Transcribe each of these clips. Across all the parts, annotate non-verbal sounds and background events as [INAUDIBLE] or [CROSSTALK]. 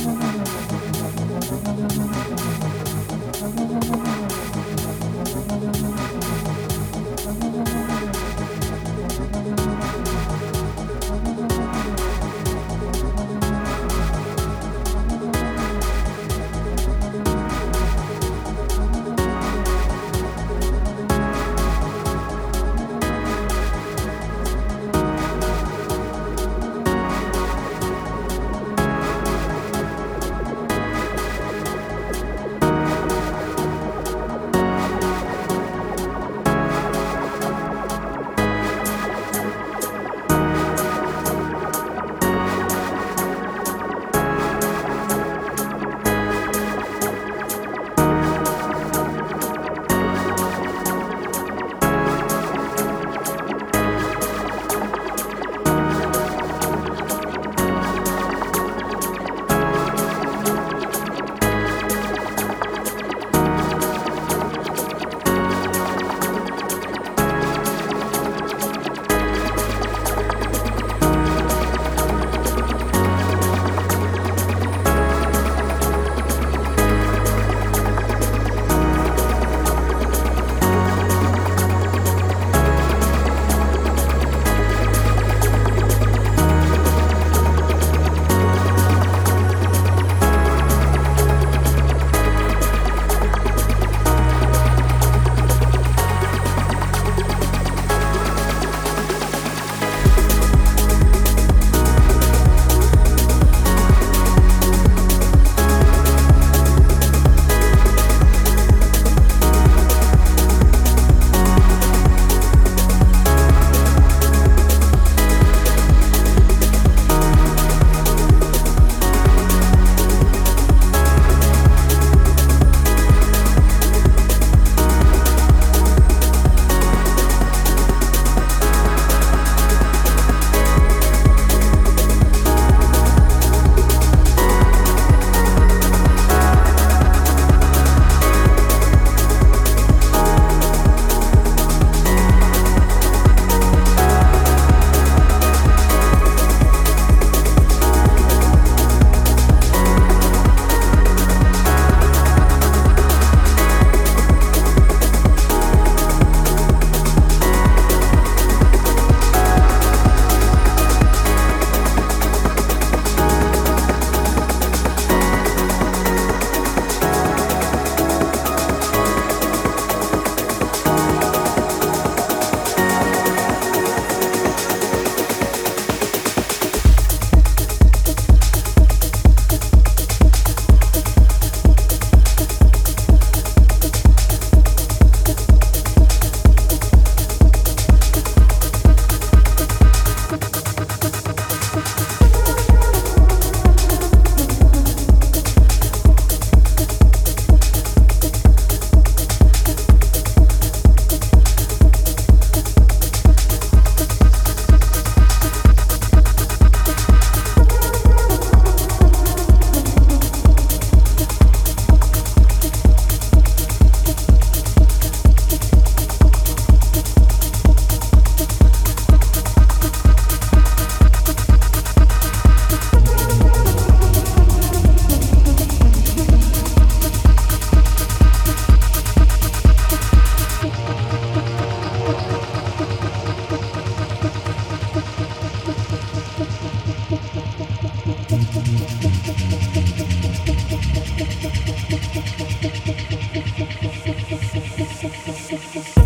Thank you. Thank.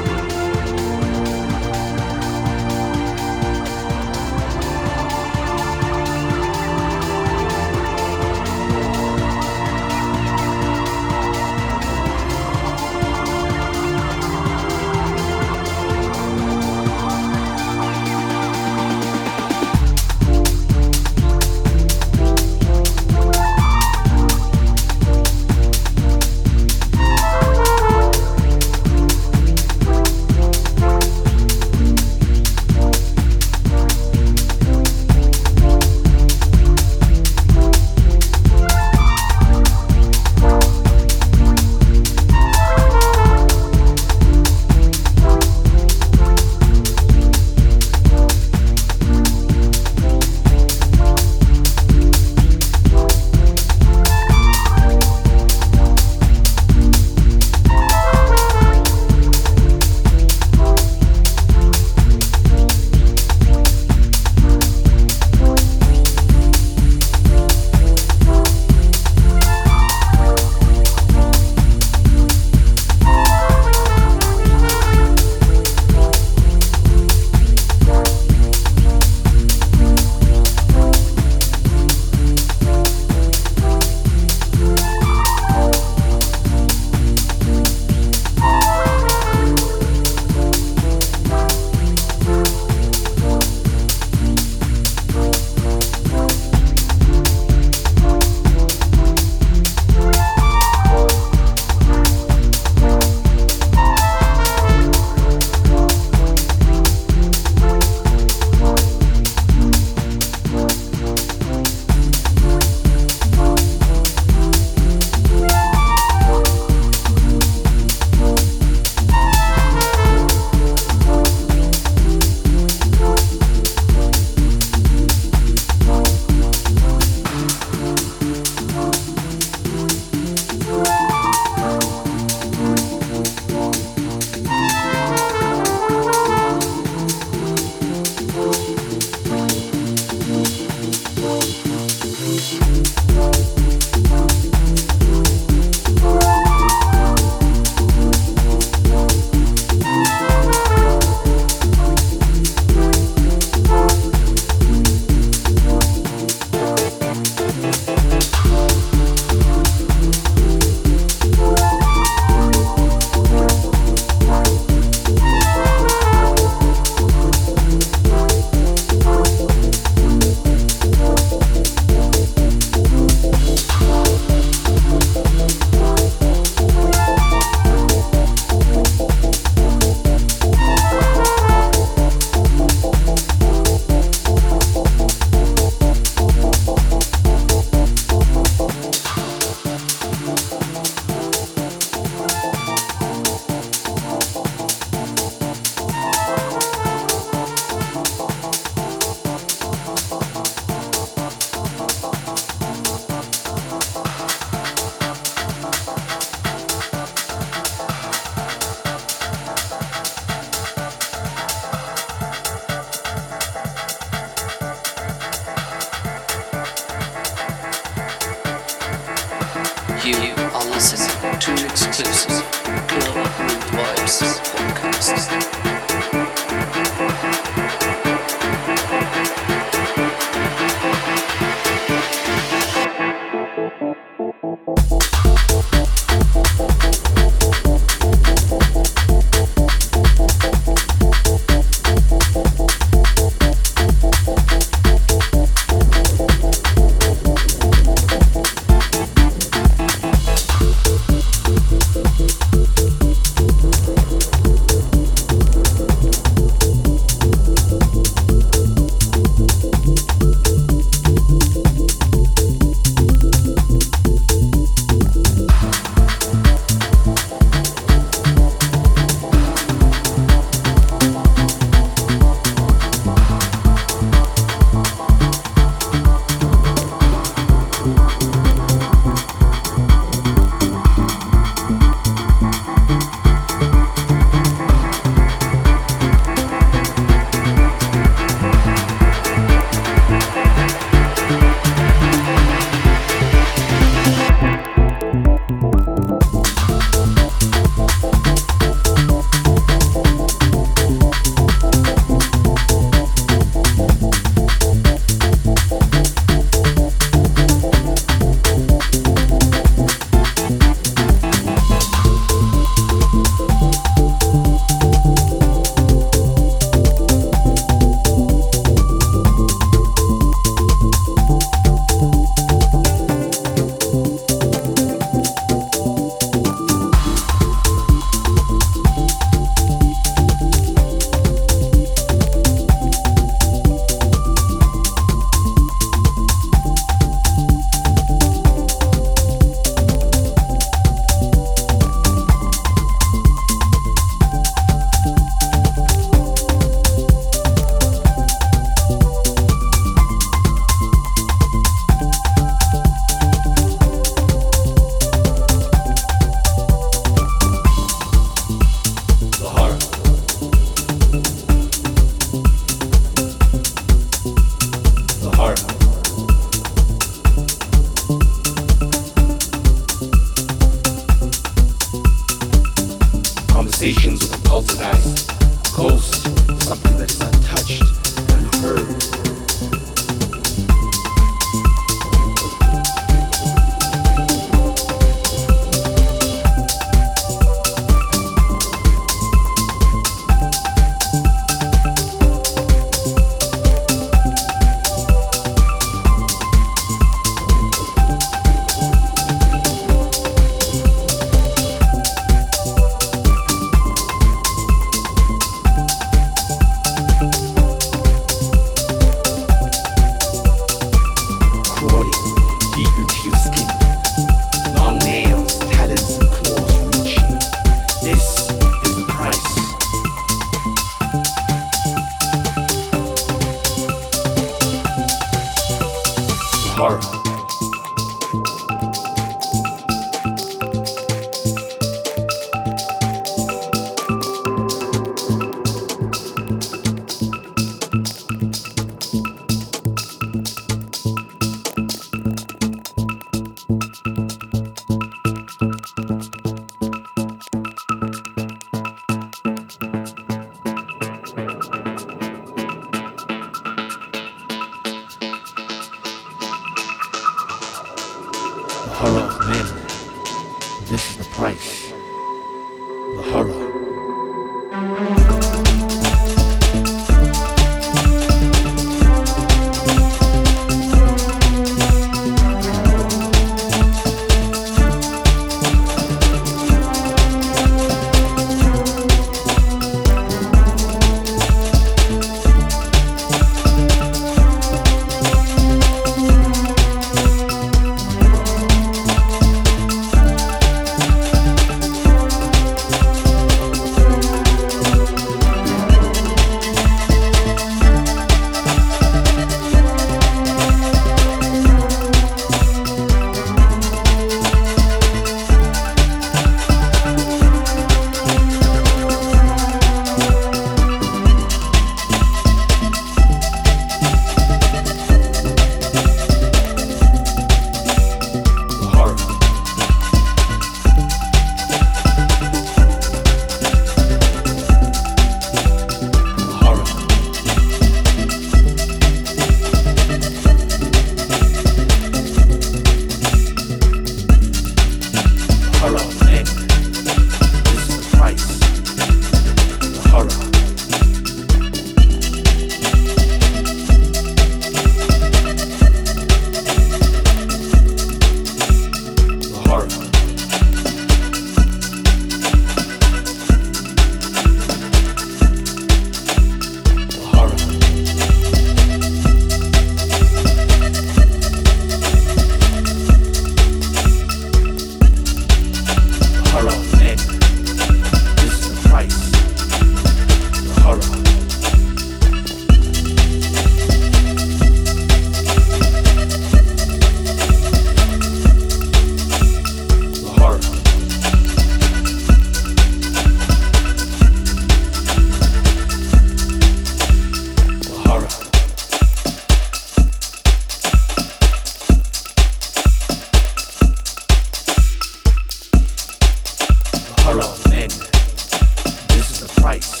price,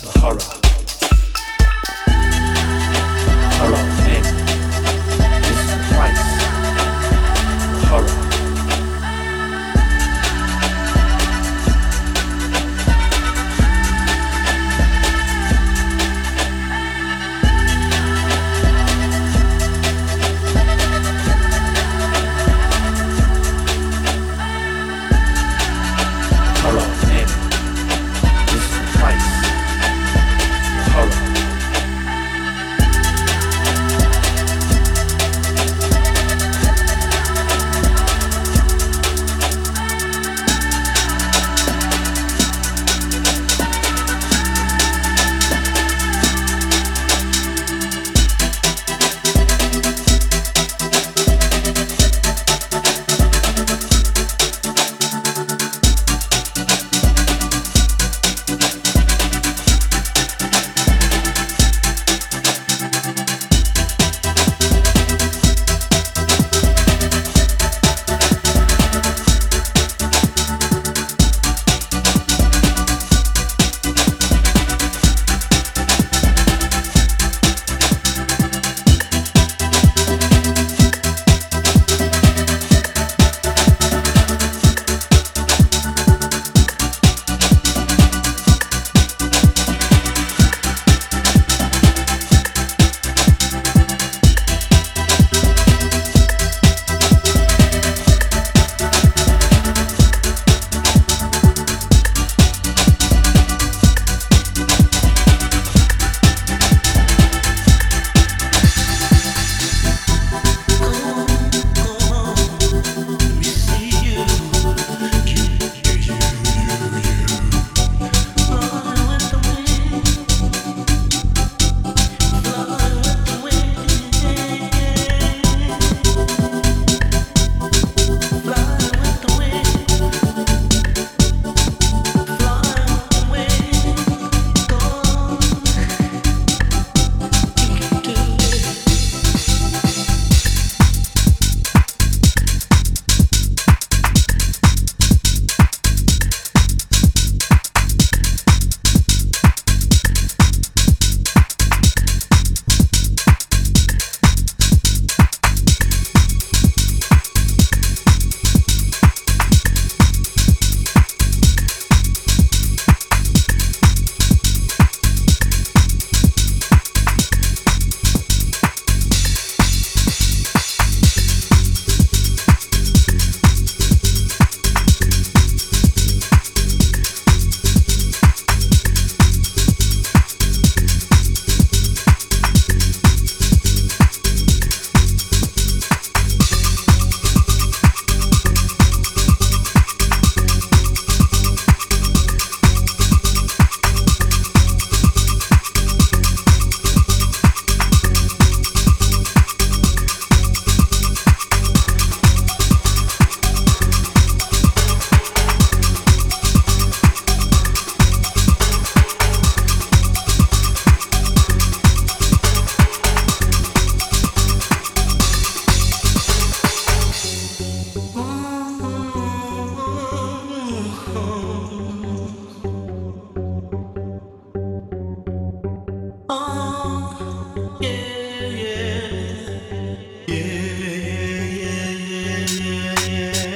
the horror.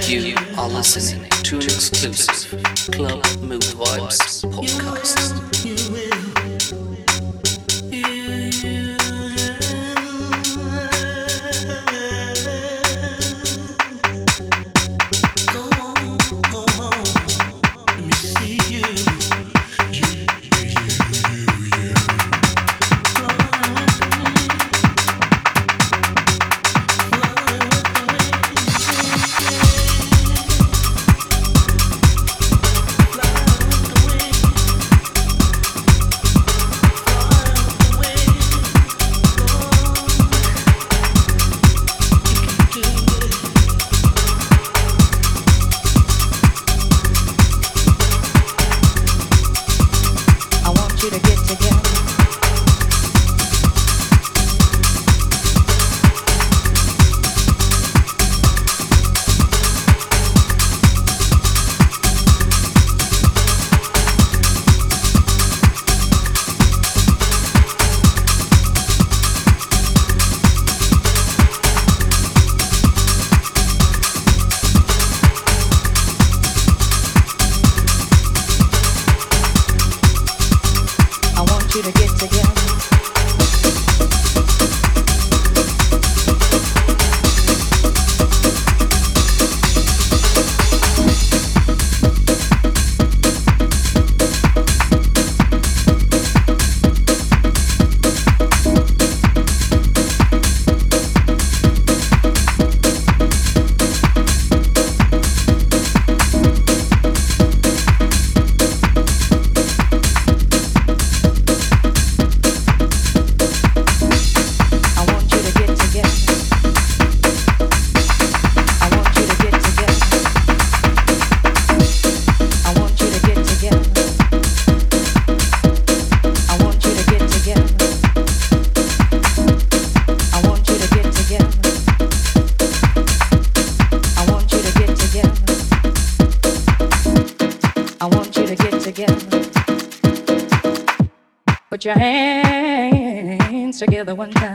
You are listening to an exclusive Club Mood Vibes podcast. your hands together one time.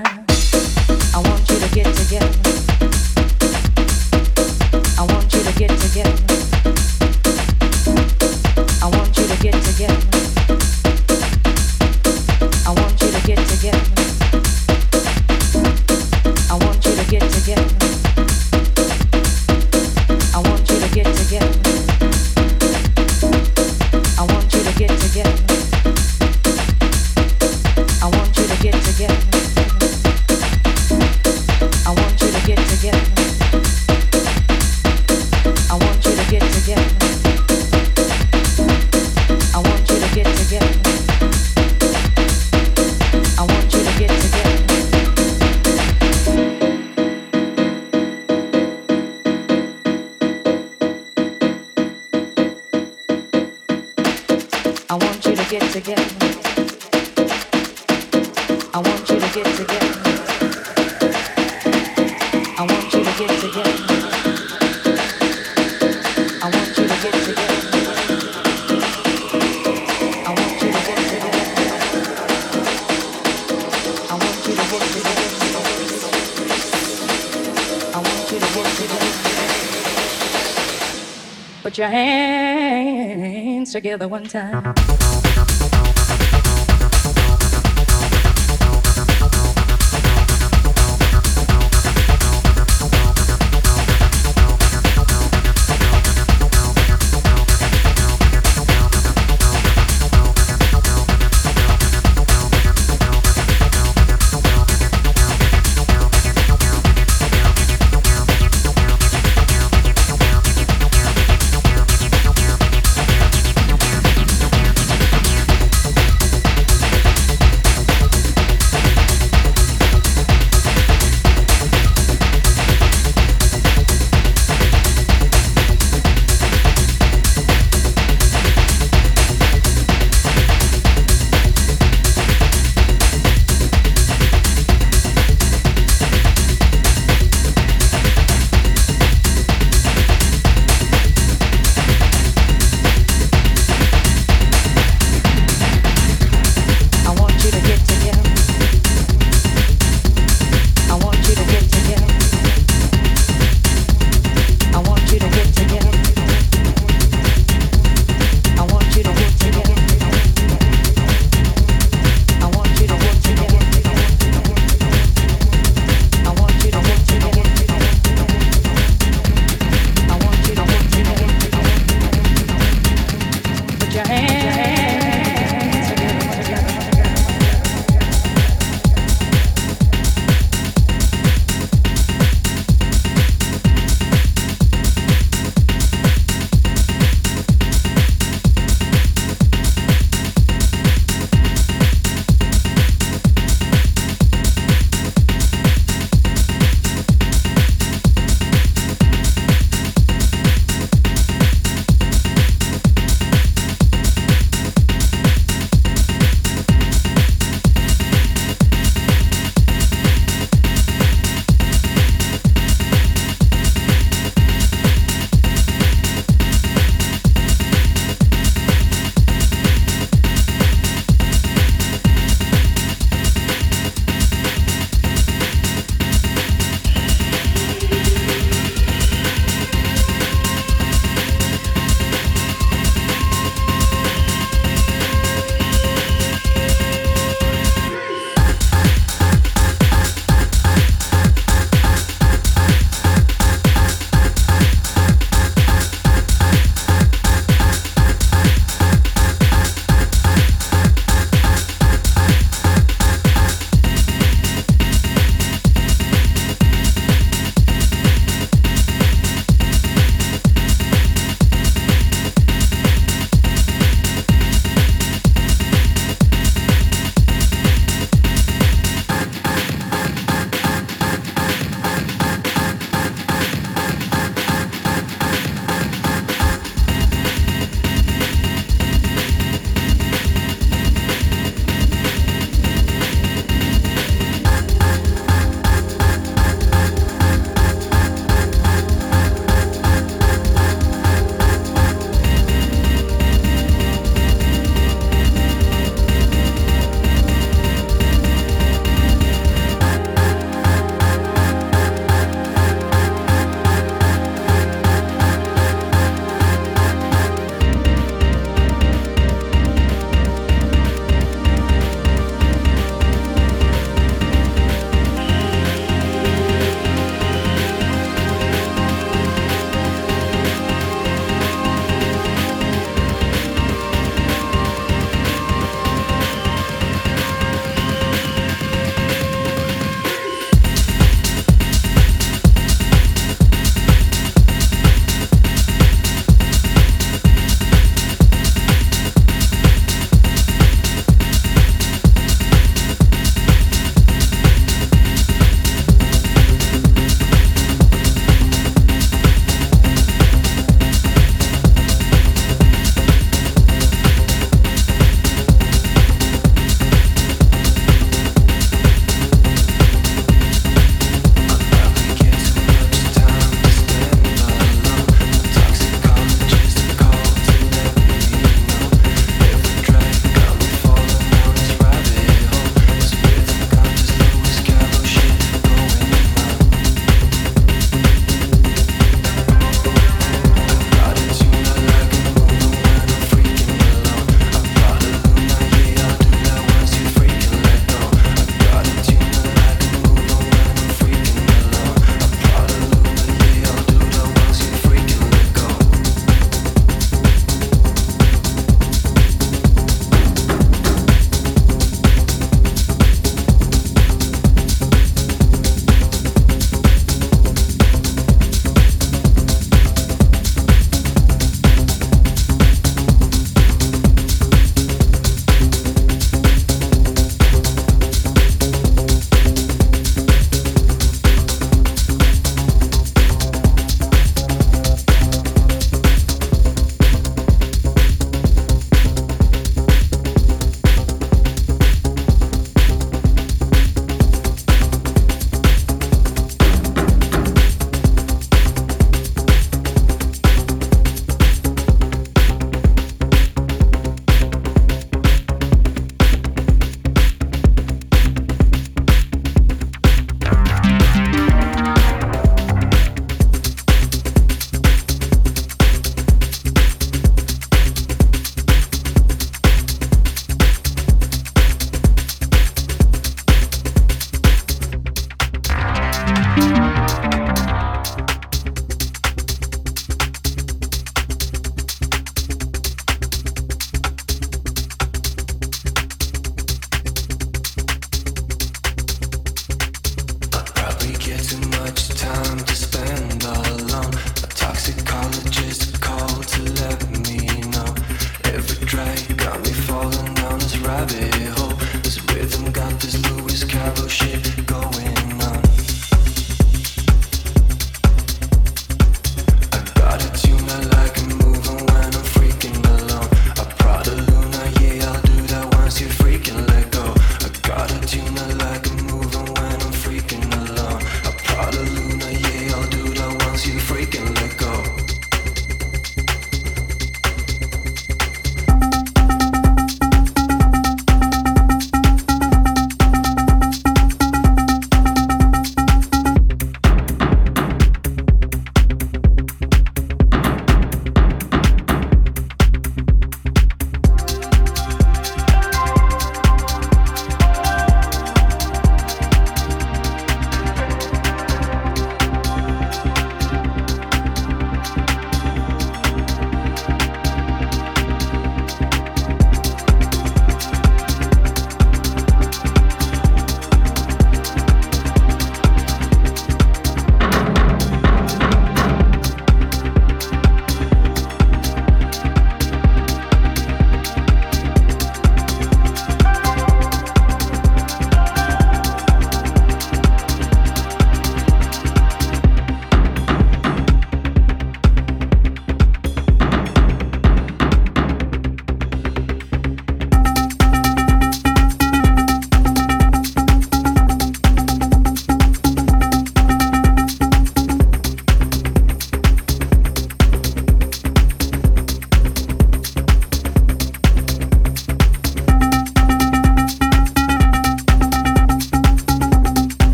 together one time.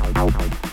out, out, out, out.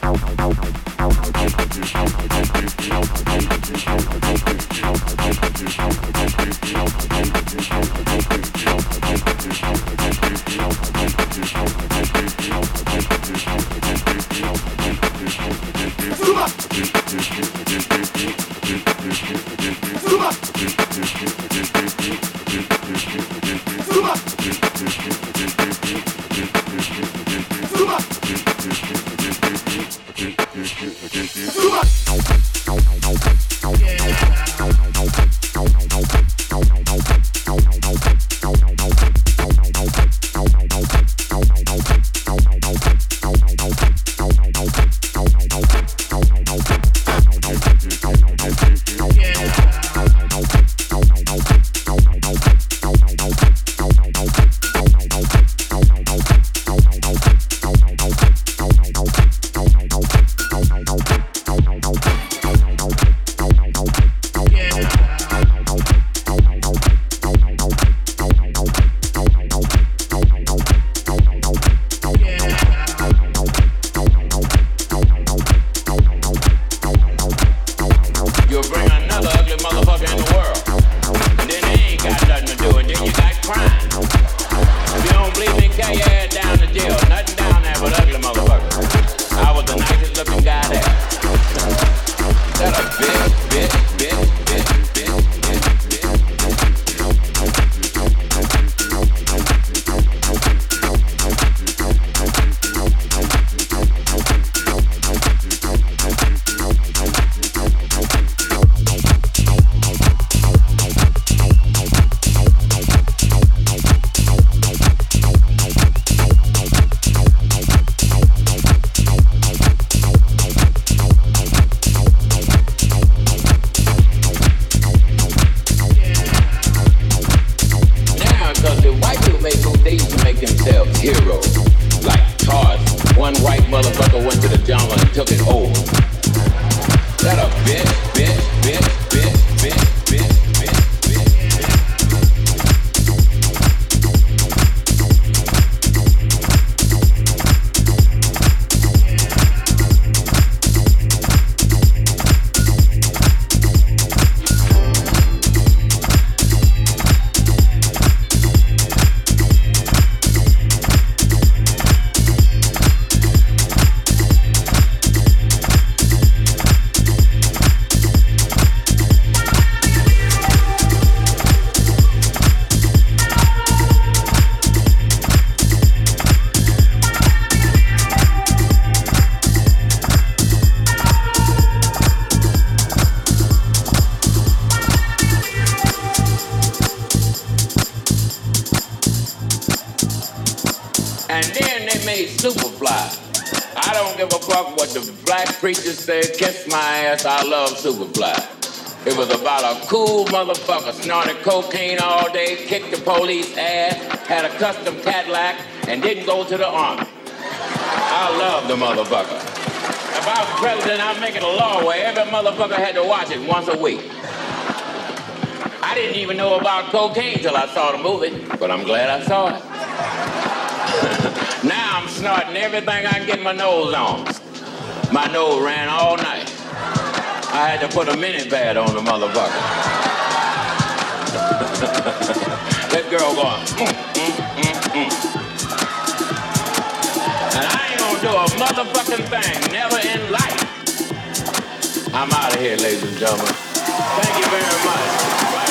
Motherfucker. If I was president, I'd make it a law where every motherfucker had to watch it once a week. I didn't even know about cocaine till I saw the movie, but I'm glad I saw it. [LAUGHS] now I'm snorting everything I can get my nose on. My nose ran all night. I had to put a mini pad on the motherfucker. [LAUGHS] that girl going, mm, motherfucking thing, never in life. I'm out of here, ladies and gentlemen. Thank you very much.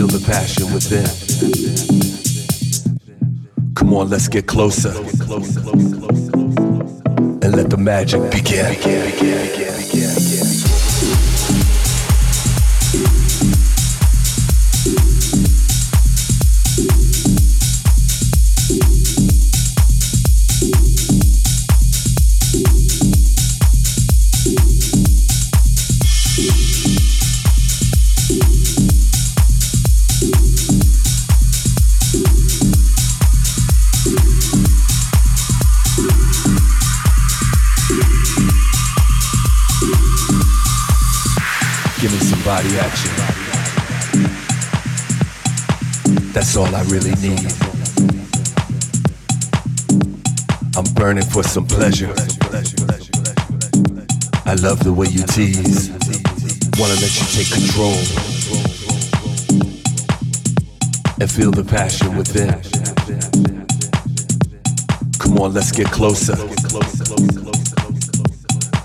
feel the passion within. Come on, let's get closer. And let the magic begin. That's all I really need. I'm burning for some pleasure. I love the way you tease. Wanna let you take control and feel the passion within. Come on, let's get closer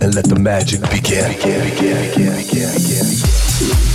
and let the magic begin. begin, begin, begin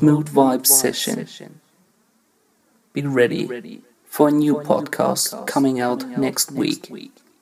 This was a Club Mood Vibe session. be ready for a new podcast coming out next week.